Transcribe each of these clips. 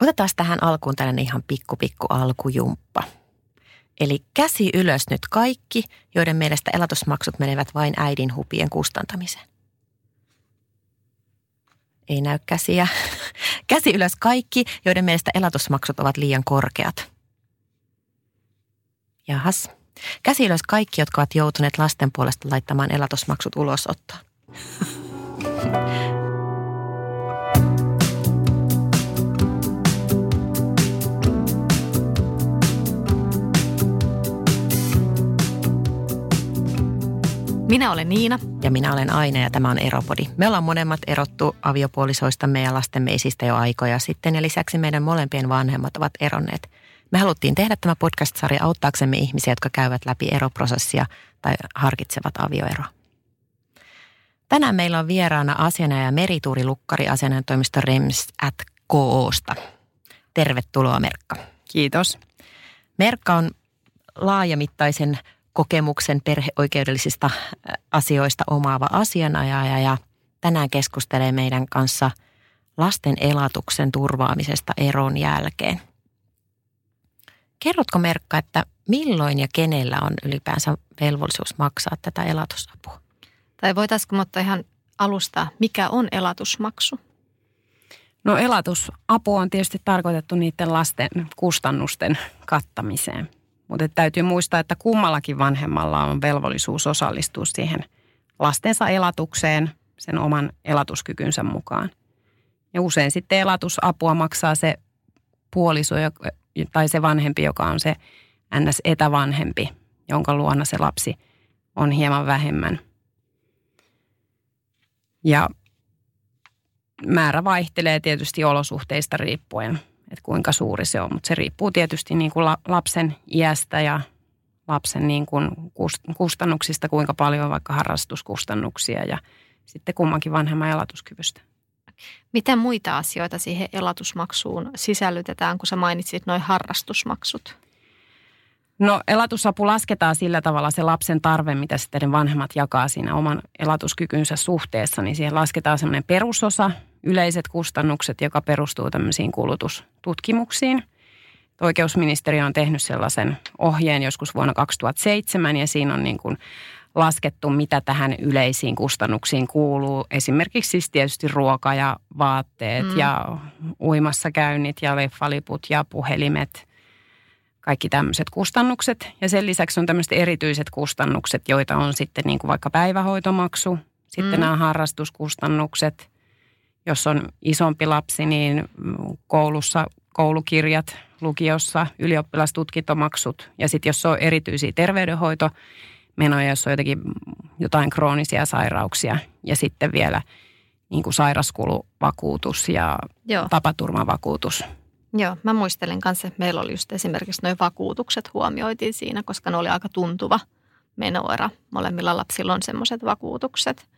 Otetaan tähän alkuun tällainen ihan pikku pikku alkujumppa. Eli käsi ylös nyt kaikki, joiden mielestä elatusmaksut menevät vain äidin hupien kustantamiseen. Ei näy käsiä. Käsi ylös kaikki, joiden mielestä elatusmaksut ovat liian korkeat. Jahas. Käsi ylös kaikki, jotka ovat joutuneet lasten puolesta laittamaan elatusmaksut ulosottoon. Minä olen Niina. Ja minä olen Aine ja tämä on Eropodi. Me ollaan monemmat erottu aviopuolisoistamme ja lastemme isistä jo aikoja sitten ja lisäksi meidän molempien vanhemmat ovat eronneet. Me haluttiin tehdä tämä podcast-sarja auttaaksemme ihmisiä, jotka käyvät läpi eroprosessia tai harkitsevat avioeroa. Tänään meillä on vieraana asianajaja Merituuri Lukkari asianajantoimisto Rems at KOsta. Tervetuloa Merkka. Kiitos. Merkka on laajamittaisen kokemuksen perheoikeudellisista asioista omaava asianajaja ja tänään keskustelee meidän kanssa lasten elatuksen turvaamisesta eron jälkeen. Kerrotko Merkka, että milloin ja kenellä on ylipäänsä velvollisuus maksaa tätä elatusapua? Tai voitaisiinko mutta ihan alustaa, mikä on elatusmaksu? No elatusapu on tietysti tarkoitettu niiden lasten kustannusten kattamiseen – mutta täytyy muistaa, että kummallakin vanhemmalla on velvollisuus osallistua siihen lastensa elatukseen sen oman elatuskykynsä mukaan. Ja usein sitten elatusapua maksaa se puoliso tai se vanhempi, joka on se NS-etävanhempi, jonka luona se lapsi on hieman vähemmän. Ja määrä vaihtelee tietysti olosuhteista riippuen – että kuinka suuri se on. Mutta se riippuu tietysti niin kuin lapsen iästä ja lapsen niin kuin kustannuksista, kuinka paljon on vaikka harrastuskustannuksia ja sitten kummankin vanhemman elatuskyvystä. Miten muita asioita siihen elatusmaksuun sisällytetään, kun sä mainitsit noin harrastusmaksut? No elatusapu lasketaan sillä tavalla se lapsen tarve, mitä sitten vanhemmat jakaa siinä oman elatuskykynsä suhteessa, niin siihen lasketaan semmoinen perusosa, yleiset kustannukset, joka perustuu tämmöisiin kulutustutkimuksiin. Oikeusministeriö on tehnyt sellaisen ohjeen joskus vuonna 2007 ja siinä on niin kuin laskettu, mitä tähän yleisiin kustannuksiin kuuluu. Esimerkiksi siis tietysti ruoka ja vaatteet mm. ja uimassa käynnit ja leffaliput ja puhelimet, kaikki tämmöiset kustannukset. Ja sen lisäksi on tämmöiset erityiset kustannukset, joita on sitten niin kuin vaikka päivähoitomaksu, sitten mm. nämä harrastuskustannukset, jos on isompi lapsi, niin koulussa koulukirjat, lukiossa ylioppilastutkintomaksut ja sitten jos on erityisiä terveydenhoitomenoja, jos on jotenkin jotain kroonisia sairauksia ja sitten vielä niin kuin sairaskuluvakuutus ja Joo. tapaturmavakuutus. Joo, mä muistelen kanssa, että meillä oli just esimerkiksi noin vakuutukset huomioitiin siinä, koska ne oli aika tuntuva menoera. Molemmilla lapsilla on semmoiset vakuutukset –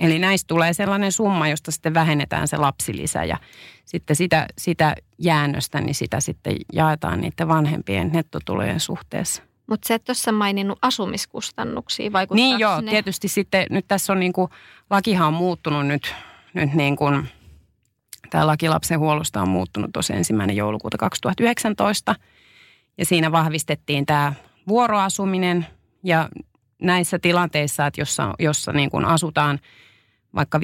Eli näistä tulee sellainen summa, josta sitten vähennetään se lapsilisä ja sitten sitä, sitä jäännöstä, niin sitä sitten jaetaan niiden vanhempien nettotulojen suhteessa. Mutta se, että tuossa maininnut asumiskustannuksia, vaikuttaa Niin joo, ne? tietysti sitten nyt tässä on niin kuin, lakihan on muuttunut nyt, nyt niin kuin, tämä laki lapsen huollosta on muuttunut tosi ensimmäinen joulukuuta 2019 ja siinä vahvistettiin tämä vuoroasuminen ja näissä tilanteissa, että jossa, jossa niin kuin asutaan – vaikka 50-50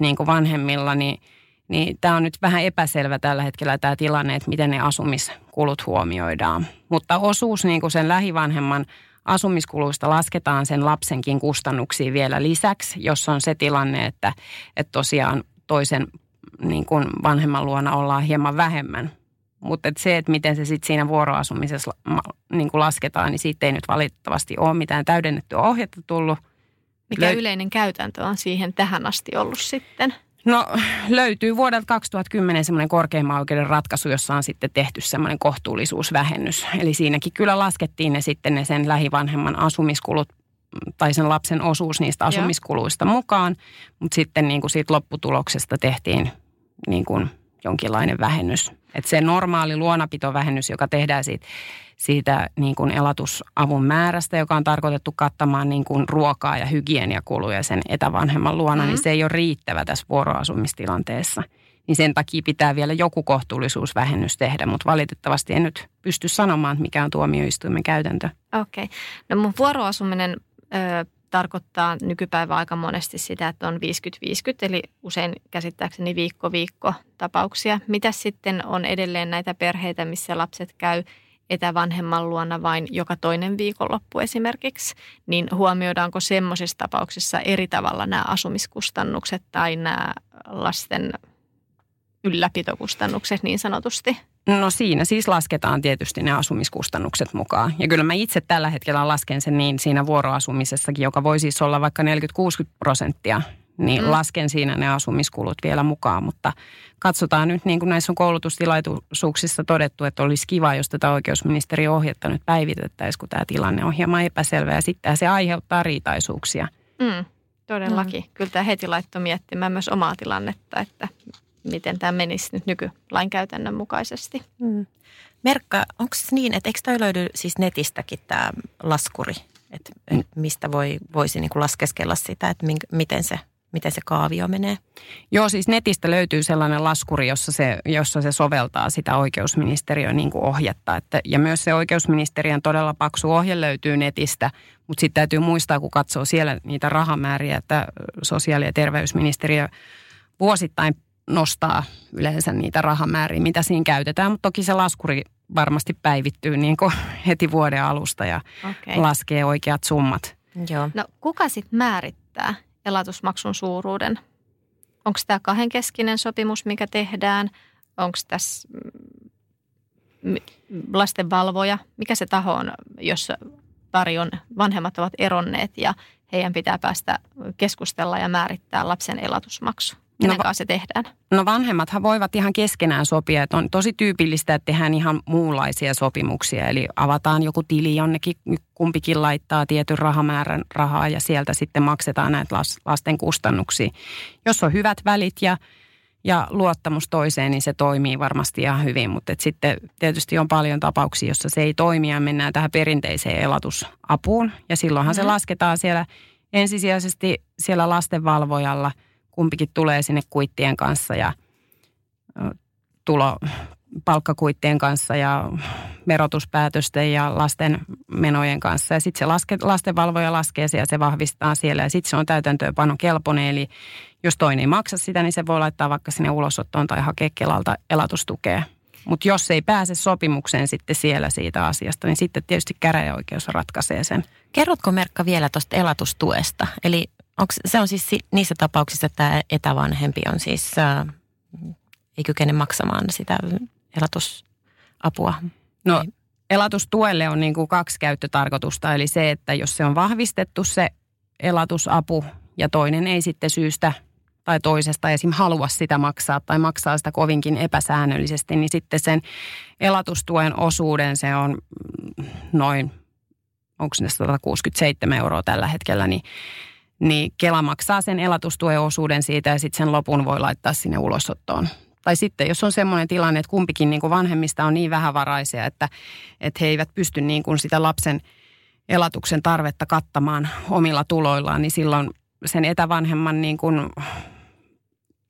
niin kuin vanhemmilla, niin, niin tämä on nyt vähän epäselvä tällä hetkellä tämä tilanne, että miten ne asumiskulut huomioidaan. Mutta osuus niin kuin sen lähivanhemman asumiskuluista lasketaan sen lapsenkin kustannuksiin vielä lisäksi, jos on se tilanne, että, että tosiaan toisen niin kuin vanhemman luona ollaan hieman vähemmän. Mutta et se, että miten se sitten siinä vuoroasumisessa niin kuin lasketaan, niin siitä ei nyt valitettavasti ole mitään täydennettyä ohjetta tullut – mikä Lö- yleinen käytäntö on siihen tähän asti ollut sitten? No löytyy vuodelta 2010 semmoinen korkeimman oikeuden ratkaisu, jossa on sitten tehty semmoinen kohtuullisuusvähennys. Eli siinäkin kyllä laskettiin ne sitten ne sen lähivanhemman asumiskulut tai sen lapsen osuus niistä asumiskuluista Joo. mukaan, mutta sitten niin kuin siitä lopputuloksesta tehtiin niin kuin jonkinlainen vähennys. Että se normaali luonapitovähennys, joka tehdään siitä siitä niin kuin elatusavun määrästä, joka on tarkoitettu kattamaan niin kuin ruokaa ja hygieniakuluja sen etävanhemman luona, mm-hmm. niin se ei ole riittävä tässä vuoroasumistilanteessa. niin sen takia pitää vielä joku kohtuullisuusvähennys tehdä, mutta valitettavasti en nyt pysty sanomaan, mikä on tuomioistuimen käytäntö. Okei. Okay. No mun vuoroasuminen ö, tarkoittaa nykypäivä aika monesti sitä, että on 50-50, eli usein käsittääkseni viikko-viikko tapauksia. Mitä sitten on edelleen näitä perheitä, missä lapset käy etävanhemman luona vain joka toinen viikonloppu esimerkiksi, niin huomioidaanko semmoisissa tapauksissa eri tavalla nämä asumiskustannukset tai nämä lasten ylläpitokustannukset niin sanotusti? No siinä siis lasketaan tietysti ne asumiskustannukset mukaan. Ja kyllä mä itse tällä hetkellä lasken sen niin siinä vuoroasumisessakin, joka voi siis olla vaikka 40-60 prosenttia, niin mm. lasken siinä ne asumiskulut vielä mukaan. Mutta katsotaan nyt, niin kuin näissä on koulutustilaisuuksissa todettu, että olisi kiva, jos tätä oikeusministeri ohjetta nyt päivitettäisiin, kun tämä tilanne on hieman epäselvä ja sitten se aiheuttaa riitaisuuksia. Mm, todellakin. Mm. Kyllä tämä heti laittoi miettimään myös omaa tilannetta, että miten tämä menisi nyt nykylainkäytännön mukaisesti. Mm. Merkka, onko niin, että eikö toi löydy siis netistäkin tämä laskuri, että mm. mistä voi, voisi niin kuin laskeskella sitä, että mink, miten se miten se kaavio menee? Joo, siis netistä löytyy sellainen laskuri, jossa se, jossa se soveltaa sitä oikeusministeriön niin kuin ohjetta. Että, ja myös se oikeusministeriön todella paksu ohje löytyy netistä, mutta sitten täytyy muistaa, kun katsoo siellä niitä rahamääriä, että sosiaali- ja terveysministeriö vuosittain nostaa yleensä niitä rahamääriä, mitä siinä käytetään, mutta toki se laskuri varmasti päivittyy niin kuin heti vuoden alusta ja okay. laskee oikeat summat. Joo. No kuka sitten määrittää elatusmaksun suuruuden? Onko tämä kahdenkeskinen sopimus, mikä tehdään? Onko tässä mm, lastenvalvoja? Mikä se taho on, jos pari on, vanhemmat ovat eronneet ja heidän pitää päästä keskustella ja määrittää lapsen elatusmaksu? Kenen no, se tehdään? No vanhemmathan voivat ihan keskenään sopia, että on tosi tyypillistä, että tehdään ihan muunlaisia sopimuksia. Eli avataan joku tili jonnekin, kumpikin laittaa tietyn rahamäärän rahaa ja sieltä sitten maksetaan näitä lasten kustannuksia. Jos on hyvät välit ja, ja luottamus toiseen, niin se toimii varmasti ihan hyvin. Mutta sitten tietysti on paljon tapauksia, jossa se ei toimi ja mennään tähän perinteiseen elatusapuun. Ja silloinhan mm-hmm. se lasketaan siellä ensisijaisesti siellä lastenvalvojalla – kumpikin tulee sinne kuittien kanssa ja tulo palkkakuittien kanssa ja verotuspäätösten ja lasten menojen kanssa. Ja sitten se laske, lastenvalvoja laskee se ja se vahvistaa siellä ja sitten se on täytäntöönpanon kelpoinen. Eli jos toinen ei maksa sitä, niin se voi laittaa vaikka sinne ulosottoon tai hakea Kelalta elatustukea. Mutta jos ei pääse sopimukseen sitten siellä siitä asiasta, niin sitten tietysti käräjäoikeus ratkaisee sen. Kerrotko Merkka vielä tuosta elatustuesta? Eli Onks, se on siis niissä tapauksissa, että tämä etävanhempi on siis, ää, ei kykene maksamaan sitä elatusapua. No elatustuelle on niin kuin kaksi käyttötarkoitusta, eli se, että jos se on vahvistettu se elatusapu ja toinen ei sitten syystä tai toisesta esim. halua sitä maksaa tai maksaa sitä kovinkin epäsäännöllisesti, niin sitten sen elatustuen osuuden se on noin, onko se 167 euroa tällä hetkellä, niin niin Kela maksaa sen elatustuen osuuden siitä ja sitten sen lopun voi laittaa sinne ulosottoon. Tai sitten, jos on semmoinen tilanne, että kumpikin niin kuin vanhemmista on niin vähävaraisia, että, että he eivät pysty niin kuin sitä lapsen elatuksen tarvetta kattamaan omilla tuloillaan, niin silloin sen etävanhemman niin kuin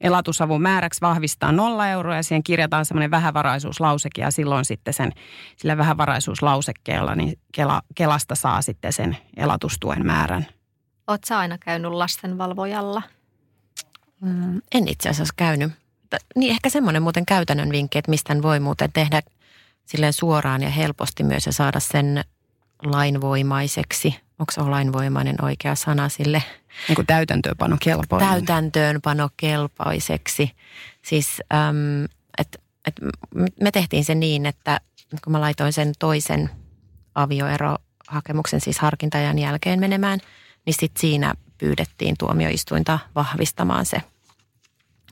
elatusavun määräksi vahvistaa nolla euroa ja siihen kirjataan semmoinen vähävaraisuuslauseke ja silloin sitten sen, sillä vähävaraisuuslausekkeella niin Kela, Kelasta saa sitten sen elatustuen määrän. Oletko sä aina käynyt lastenvalvojalla? Mm, en itse asiassa käynyt. Niin ehkä semmoinen muuten käytännön vinkki, että mistä voi muuten tehdä silleen suoraan ja helposti myös ja saada sen lainvoimaiseksi. Onko se lainvoimainen oikea sana sille? Niin kuin täytäntöönpano kelpoinen. Täytäntöönpano kelpoiseksi. Siis äm, et, et me tehtiin se niin, että kun mä laitoin sen toisen avioerohakemuksen siis harkintajan jälkeen menemään – niin sitten siinä pyydettiin tuomioistuinta vahvistamaan se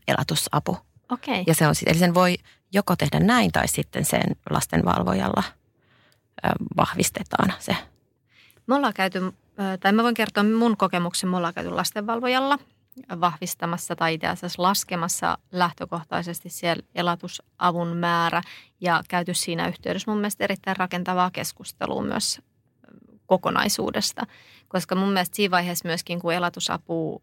elatusapu. Okay. Ja se on sitten, eli sen voi joko tehdä näin tai sitten sen lastenvalvojalla vahvistetaan se. Me ollaan käyty, tai mä voin kertoa mun kokemuksen, me ollaan käyty lastenvalvojalla vahvistamassa tai itse asiassa laskemassa lähtökohtaisesti siellä elatusavun määrä ja käyty siinä yhteydessä mun mielestä erittäin rakentavaa keskustelua myös kokonaisuudesta. Koska mun mielestä siinä vaiheessa myöskin, kun elatusapu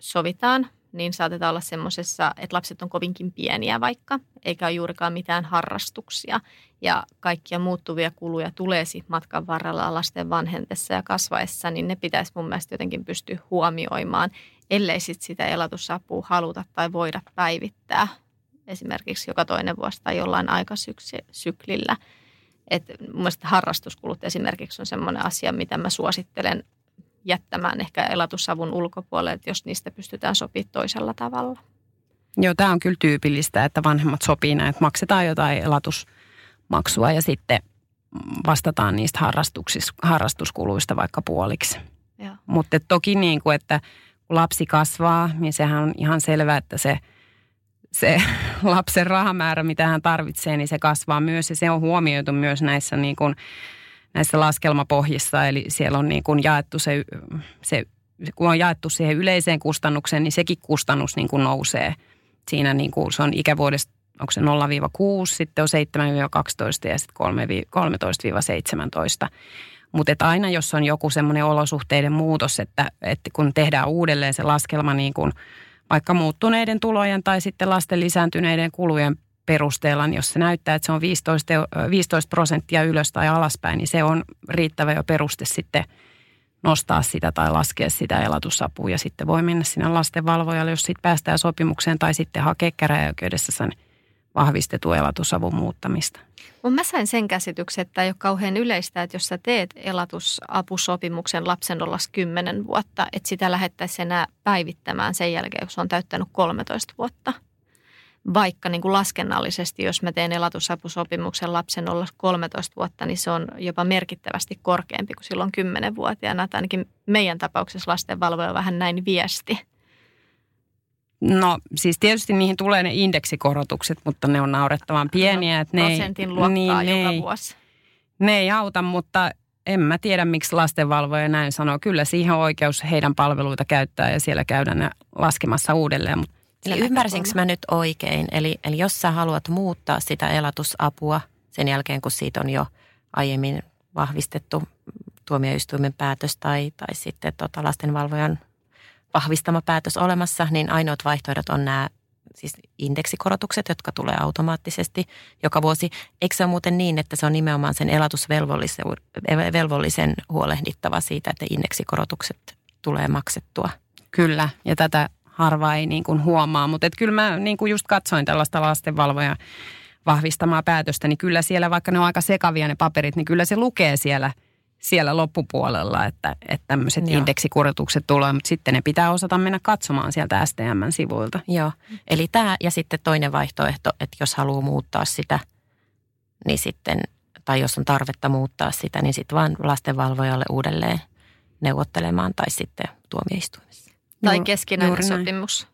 sovitaan, niin saatetaan olla semmoisessa, että lapset on kovinkin pieniä vaikka, eikä ole juurikaan mitään harrastuksia. Ja kaikkia muuttuvia kuluja tulee sitten matkan varrella lasten vanhentessa ja kasvaessa, niin ne pitäisi mun mielestä jotenkin pystyä huomioimaan, ellei sit sitä elatusapua haluta tai voida päivittää esimerkiksi joka toinen vuosi tai jollain aikasyklillä. Et mun mielestä harrastuskulut esimerkiksi on semmoinen asia, mitä mä suosittelen jättämään ehkä elatusavun ulkopuolelle, että jos niistä pystytään sopimaan toisella tavalla. Joo, tämä on kyllä tyypillistä, että vanhemmat sopii näin, että maksetaan jotain elatusmaksua ja sitten vastataan niistä harrastuskuluista vaikka puoliksi. Mutta toki niin kuin, että kun lapsi kasvaa, niin sehän on ihan selvää, että se, se lapsen rahamäärä, mitä hän tarvitsee, niin se kasvaa myös ja se on huomioitu myös näissä niin kuin näissä laskelmapohjissa, eli siellä on niin kuin jaettu se, se, kun on jaettu siihen yleiseen kustannukseen, niin sekin kustannus niin kuin nousee. Siinä niin kuin se on ikävuodesta, onko se 0-6, sitten on 7-12 ja sitten 13-17. Mutta aina jos on joku semmoinen olosuhteiden muutos, että, että kun tehdään uudelleen se laskelma niin kuin vaikka muuttuneiden tulojen tai sitten lasten lisääntyneiden kulujen perusteella, niin jos se näyttää, että se on 15, 15 prosenttia ylös tai alaspäin, niin se on riittävä jo peruste sitten nostaa sitä tai laskea sitä elatusapua. Ja sitten voi mennä sinne lastenvalvojalle, jos sitten päästään sopimukseen tai sitten hakea käräjäoikeudessa sen vahvistetun elatusavun muuttamista. Mä sain sen käsityksen, että ei ole kauhean yleistä, että jos sä teet elatusapusopimuksen lapsen ollas 10 vuotta, että sitä lähettäisiin enää päivittämään sen jälkeen, se on täyttänyt 13 vuotta vaikka niin kuin laskennallisesti, jos mä teen elatusapusopimuksen lapsen olla 13 vuotta, niin se on jopa merkittävästi korkeampi kuin silloin 10-vuotiaana. Tai ainakin meidän tapauksessa lastenvalvoja vähän näin viesti. No siis tietysti niihin tulee ne indeksikorotukset, mutta ne on naurettavan pieniä. No, että ne prosentin ei, luokkaa niin, joka ei, vuosi. Ne ei auta, mutta en mä tiedä, miksi lastenvalvoja näin sanoo. Kyllä siihen on oikeus heidän palveluita käyttää ja siellä käydään ne laskemassa uudelleen, mutta Eli ymmärsinkö mä nyt oikein? Eli, eli jos sä haluat muuttaa sitä elatusapua sen jälkeen, kun siitä on jo aiemmin vahvistettu tuomioistuimen päätös tai, tai sitten tota lastenvalvojan vahvistama päätös olemassa, niin ainoat vaihtoehdot on nämä siis indeksikorotukset, jotka tulee automaattisesti joka vuosi. Eikö se ole muuten niin, että se on nimenomaan sen elatusvelvollisen huolehdittava siitä, että indeksikorotukset tulee maksettua? Kyllä, ja tätä harva ei niin kuin huomaa. Mutta kyllä mä niin kuin just katsoin tällaista lastenvalvoja vahvistamaa päätöstä, niin kyllä siellä, vaikka ne on aika sekavia ne paperit, niin kyllä se lukee siellä, siellä loppupuolella, että, että tämmöiset Joo. indeksikorotukset tulee, mutta sitten ne pitää osata mennä katsomaan sieltä STM-sivuilta. Joo, eli tämä ja sitten toinen vaihtoehto, että jos haluaa muuttaa sitä, niin sitten, tai jos on tarvetta muuttaa sitä, niin sitten vaan lastenvalvojalle uudelleen neuvottelemaan tai sitten tuomioistuimessa. Tai keskinäinen sopimus.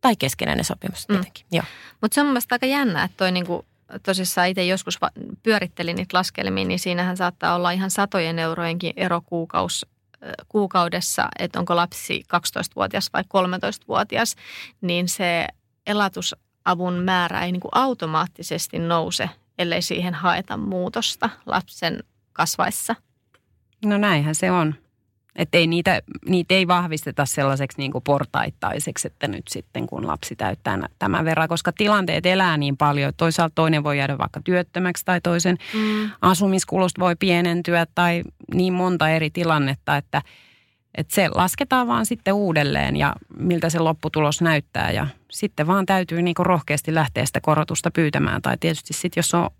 Tai keskinäinen sopimus mm. tietenkin, mm. joo. Mutta se on mun aika jännä, että toi niinku, tosissaan itse joskus pyörittelin niitä laskelmia, niin siinähän saattaa olla ihan satojen eurojenkin ero kuukaus, kuukaudessa, että onko lapsi 12-vuotias vai 13-vuotias, niin se elatusavun määrä ei niinku automaattisesti nouse, ellei siihen haeta muutosta lapsen kasvaessa. No näinhän se on. Että ei niitä, niitä ei vahvisteta sellaiseksi niin kuin portaittaiseksi, että nyt sitten kun lapsi täyttää tämän verran, koska tilanteet elää niin paljon. Toisaalta toinen voi jäädä vaikka työttömäksi tai toisen mm. asumiskulusta voi pienentyä tai niin monta eri tilannetta, että, että se lasketaan vaan sitten uudelleen ja miltä se lopputulos näyttää ja sitten vaan täytyy niin kuin rohkeasti lähteä sitä korotusta pyytämään tai tietysti sitten jos on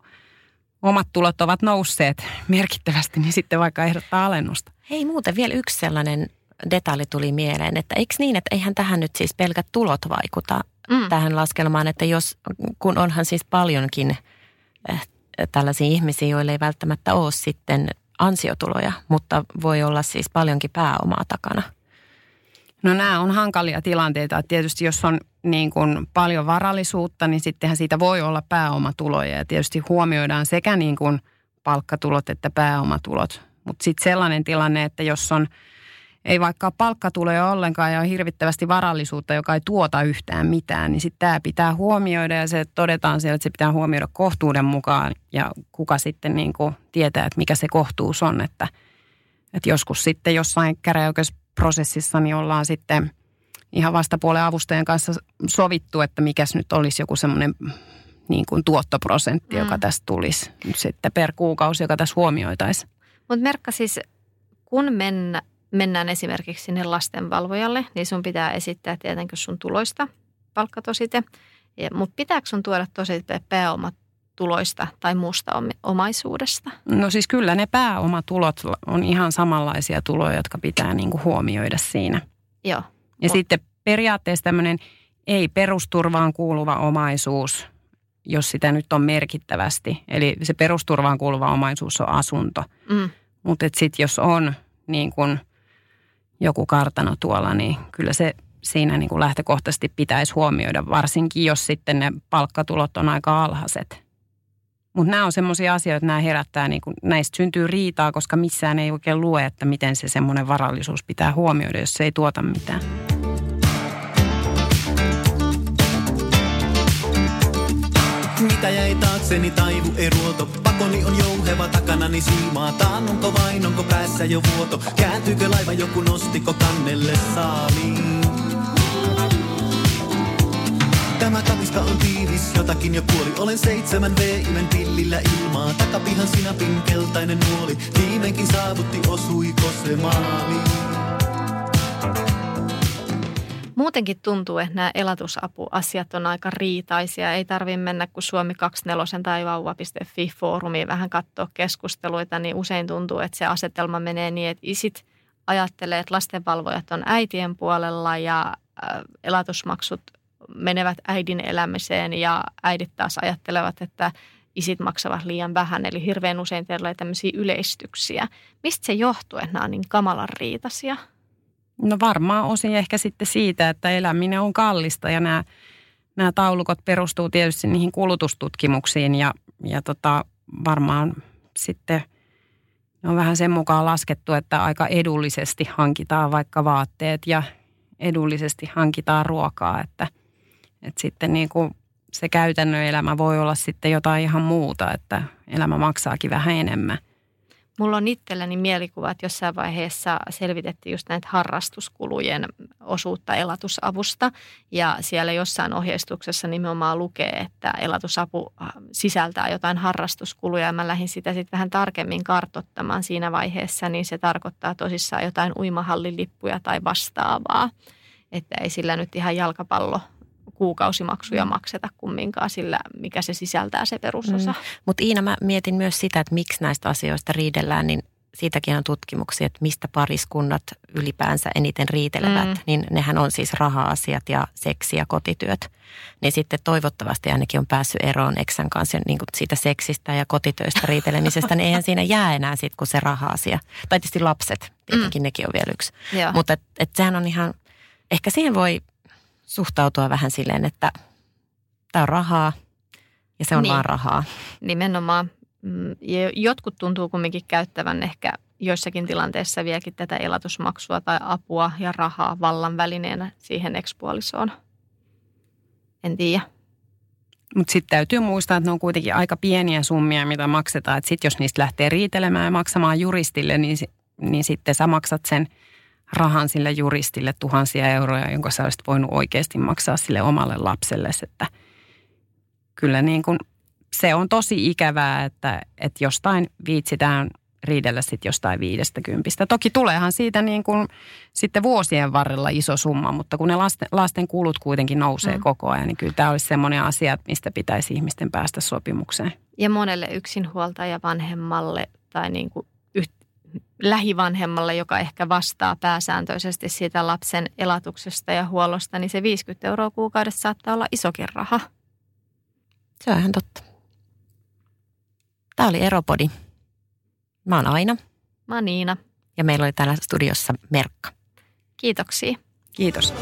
omat tulot ovat nousseet merkittävästi, niin sitten vaikka ehdottaa alennusta. Hei muuten vielä yksi sellainen detalji tuli mieleen, että eikö niin, että eihän tähän nyt siis pelkät tulot vaikuta mm. tähän laskelmaan, että jos, kun onhan siis paljonkin äh, tällaisia ihmisiä, joille ei välttämättä ole sitten ansiotuloja, mutta voi olla siis paljonkin pääomaa takana. No nämä on hankalia tilanteita. Tietysti jos on niin kuin paljon varallisuutta, niin sittenhän siitä voi olla pääomatuloja. Ja tietysti huomioidaan sekä niin kuin palkkatulot että pääomatulot. Mutta sitten sellainen tilanne, että jos on ei vaikka palkkatuloja ollenkaan ja on hirvittävästi varallisuutta, joka ei tuota yhtään mitään, niin sitten tämä pitää huomioida ja se todetaan siellä, että se pitää huomioida kohtuuden mukaan ja kuka sitten niin kuin tietää, että mikä se kohtuus on, että, että joskus sitten jossain käräjäoikeusprosessissa niin ollaan sitten ihan vastapuolen avustajan kanssa sovittu, että mikäs nyt olisi joku semmoinen niin kuin tuottoprosentti, mm. joka tästä tulisi sitten per kuukausi, joka tässä huomioitaisiin. Mutta Merkka siis, kun mennä, mennään esimerkiksi sinne lastenvalvojalle, niin sun pitää esittää tietenkin sun tuloista palkkatosite. Mutta pitääkö sun tuoda tosite pääomat tuloista tai muusta omaisuudesta? No siis kyllä ne pääomatulot on ihan samanlaisia tuloja, jotka pitää niin kuin huomioida siinä. Joo. Ja Mut. sitten periaatteessa tämmöinen ei perusturvaan kuuluva omaisuus, jos sitä nyt on merkittävästi. Eli se perusturvaan kuuluva omaisuus on asunto. Mm. Mutta sitten jos on niin kuin joku kartano tuolla, niin kyllä se siinä niin kuin lähtökohtaisesti pitäisi huomioida, varsinkin jos sitten ne palkkatulot on aika alhaiset. Mutta nämä on semmoisia asioita, että nämä herättää, niin kun, näistä syntyy riitaa, koska missään ei oikein lue, että miten se semmoinen varallisuus pitää huomioida, jos se ei tuota mitään. Mitä jäi taakseni taivu eruoto, pakoni on jouheva takanani siimaa. Taannunko vain, onko päässä jo vuoto, kääntyykö laiva joku nostiko kannelle saaliin. Tämä katiska on tiivis, jotakin jo kuoli. Olen seitsemän v pillillä ilmaa. Takapihan sinapin keltainen nuoli. Viimeinkin saavutti, osuiko se maaliin. Muutenkin tuntuu, että nämä elatusapuasiat on aika riitaisia. Ei tarvitse mennä kuin Suomi 24 tai vauva.fi-foorumiin vähän katsoa keskusteluita, niin usein tuntuu, että se asetelma menee niin, että isit ajattelee, että lastenvalvojat on äitien puolella ja elatusmaksut menevät äidin elämiseen ja äidit taas ajattelevat, että isit maksavat liian vähän. Eli hirveän usein teillä tämmöisiä yleistyksiä. Mistä se johtuu, että nämä on niin kamalan riitasia? No varmaan osin ehkä sitten siitä, että eläminen on kallista ja nämä, nämä taulukot perustuu tietysti niihin kulutustutkimuksiin ja, ja tota, varmaan sitten on vähän sen mukaan laskettu, että aika edullisesti hankitaan vaikka vaatteet ja edullisesti hankitaan ruokaa, että – että sitten niin kuin se käytännön elämä voi olla sitten jotain ihan muuta, että elämä maksaakin vähän enemmän. Mulla on itselläni mielikuva, että jossain vaiheessa selvitettiin just näitä harrastuskulujen osuutta elatusavusta. Ja siellä jossain ohjeistuksessa nimenomaan lukee, että elatusapu äh, sisältää jotain harrastuskuluja. Ja mä lähdin sitä sitten vähän tarkemmin kartottamaan siinä vaiheessa, niin se tarkoittaa tosissaan jotain uimahallilippuja tai vastaavaa. Että ei sillä nyt ihan jalkapallo kuukausimaksuja makseta kumminkaan sillä, mikä se sisältää se perusosa. Mm. Mutta Iina, mä mietin myös sitä, että miksi näistä asioista riidellään, niin siitäkin on tutkimuksia, että mistä pariskunnat ylipäänsä eniten riitelevät, mm. niin nehän on siis raha-asiat ja seksi ja kotityöt. Niin sitten toivottavasti ainakin on päässyt eroon eksän kanssa niin kuin siitä seksistä ja kotitöistä riitelemisestä, niin eihän siinä jää enää sitten kuin se raha-asia. Tai tietysti lapset, tietenkin mm. nekin on vielä yksi. Mutta et, et sehän on ihan, ehkä siihen voi suhtautua vähän silleen, että tämä on rahaa ja se on niin. vaan rahaa. Nimenomaan. Mm, jotkut tuntuu kumminkin käyttävän ehkä joissakin tilanteissa vieläkin tätä elatusmaksua tai apua ja rahaa vallan välineenä siihen ekspuolisoon. En tiedä. Mutta sitten täytyy muistaa, että ne on kuitenkin aika pieniä summia, mitä maksetaan. Että sitten jos niistä lähtee riitelemään ja maksamaan juristille, niin, niin sitten sä maksat sen – rahan sille juristille tuhansia euroja, jonka sä olisit voinut oikeasti maksaa sille omalle lapselle. Että kyllä niin kuin, se on tosi ikävää, että, että jostain viitsitään riidellä sitten jostain viidestä kympistä. Toki tuleehan siitä niin kuin sitten vuosien varrella iso summa, mutta kun ne lasten, lasten kulut kuitenkin nousee mm. koko ajan, niin kyllä tämä olisi semmoinen asia, mistä pitäisi ihmisten päästä sopimukseen. Ja monelle yksinhuoltaja vanhemmalle tai niin kuin lähivanhemmalle, joka ehkä vastaa pääsääntöisesti siitä lapsen elatuksesta ja huollosta, niin se 50 euroa kuukaudessa saattaa olla isokin raha. Se on ihan totta. Tämä oli Eropodi. Mä oon Aina. Mä oon Niina. Ja meillä oli täällä studiossa Merkka. Kiitoksia. Kiitos.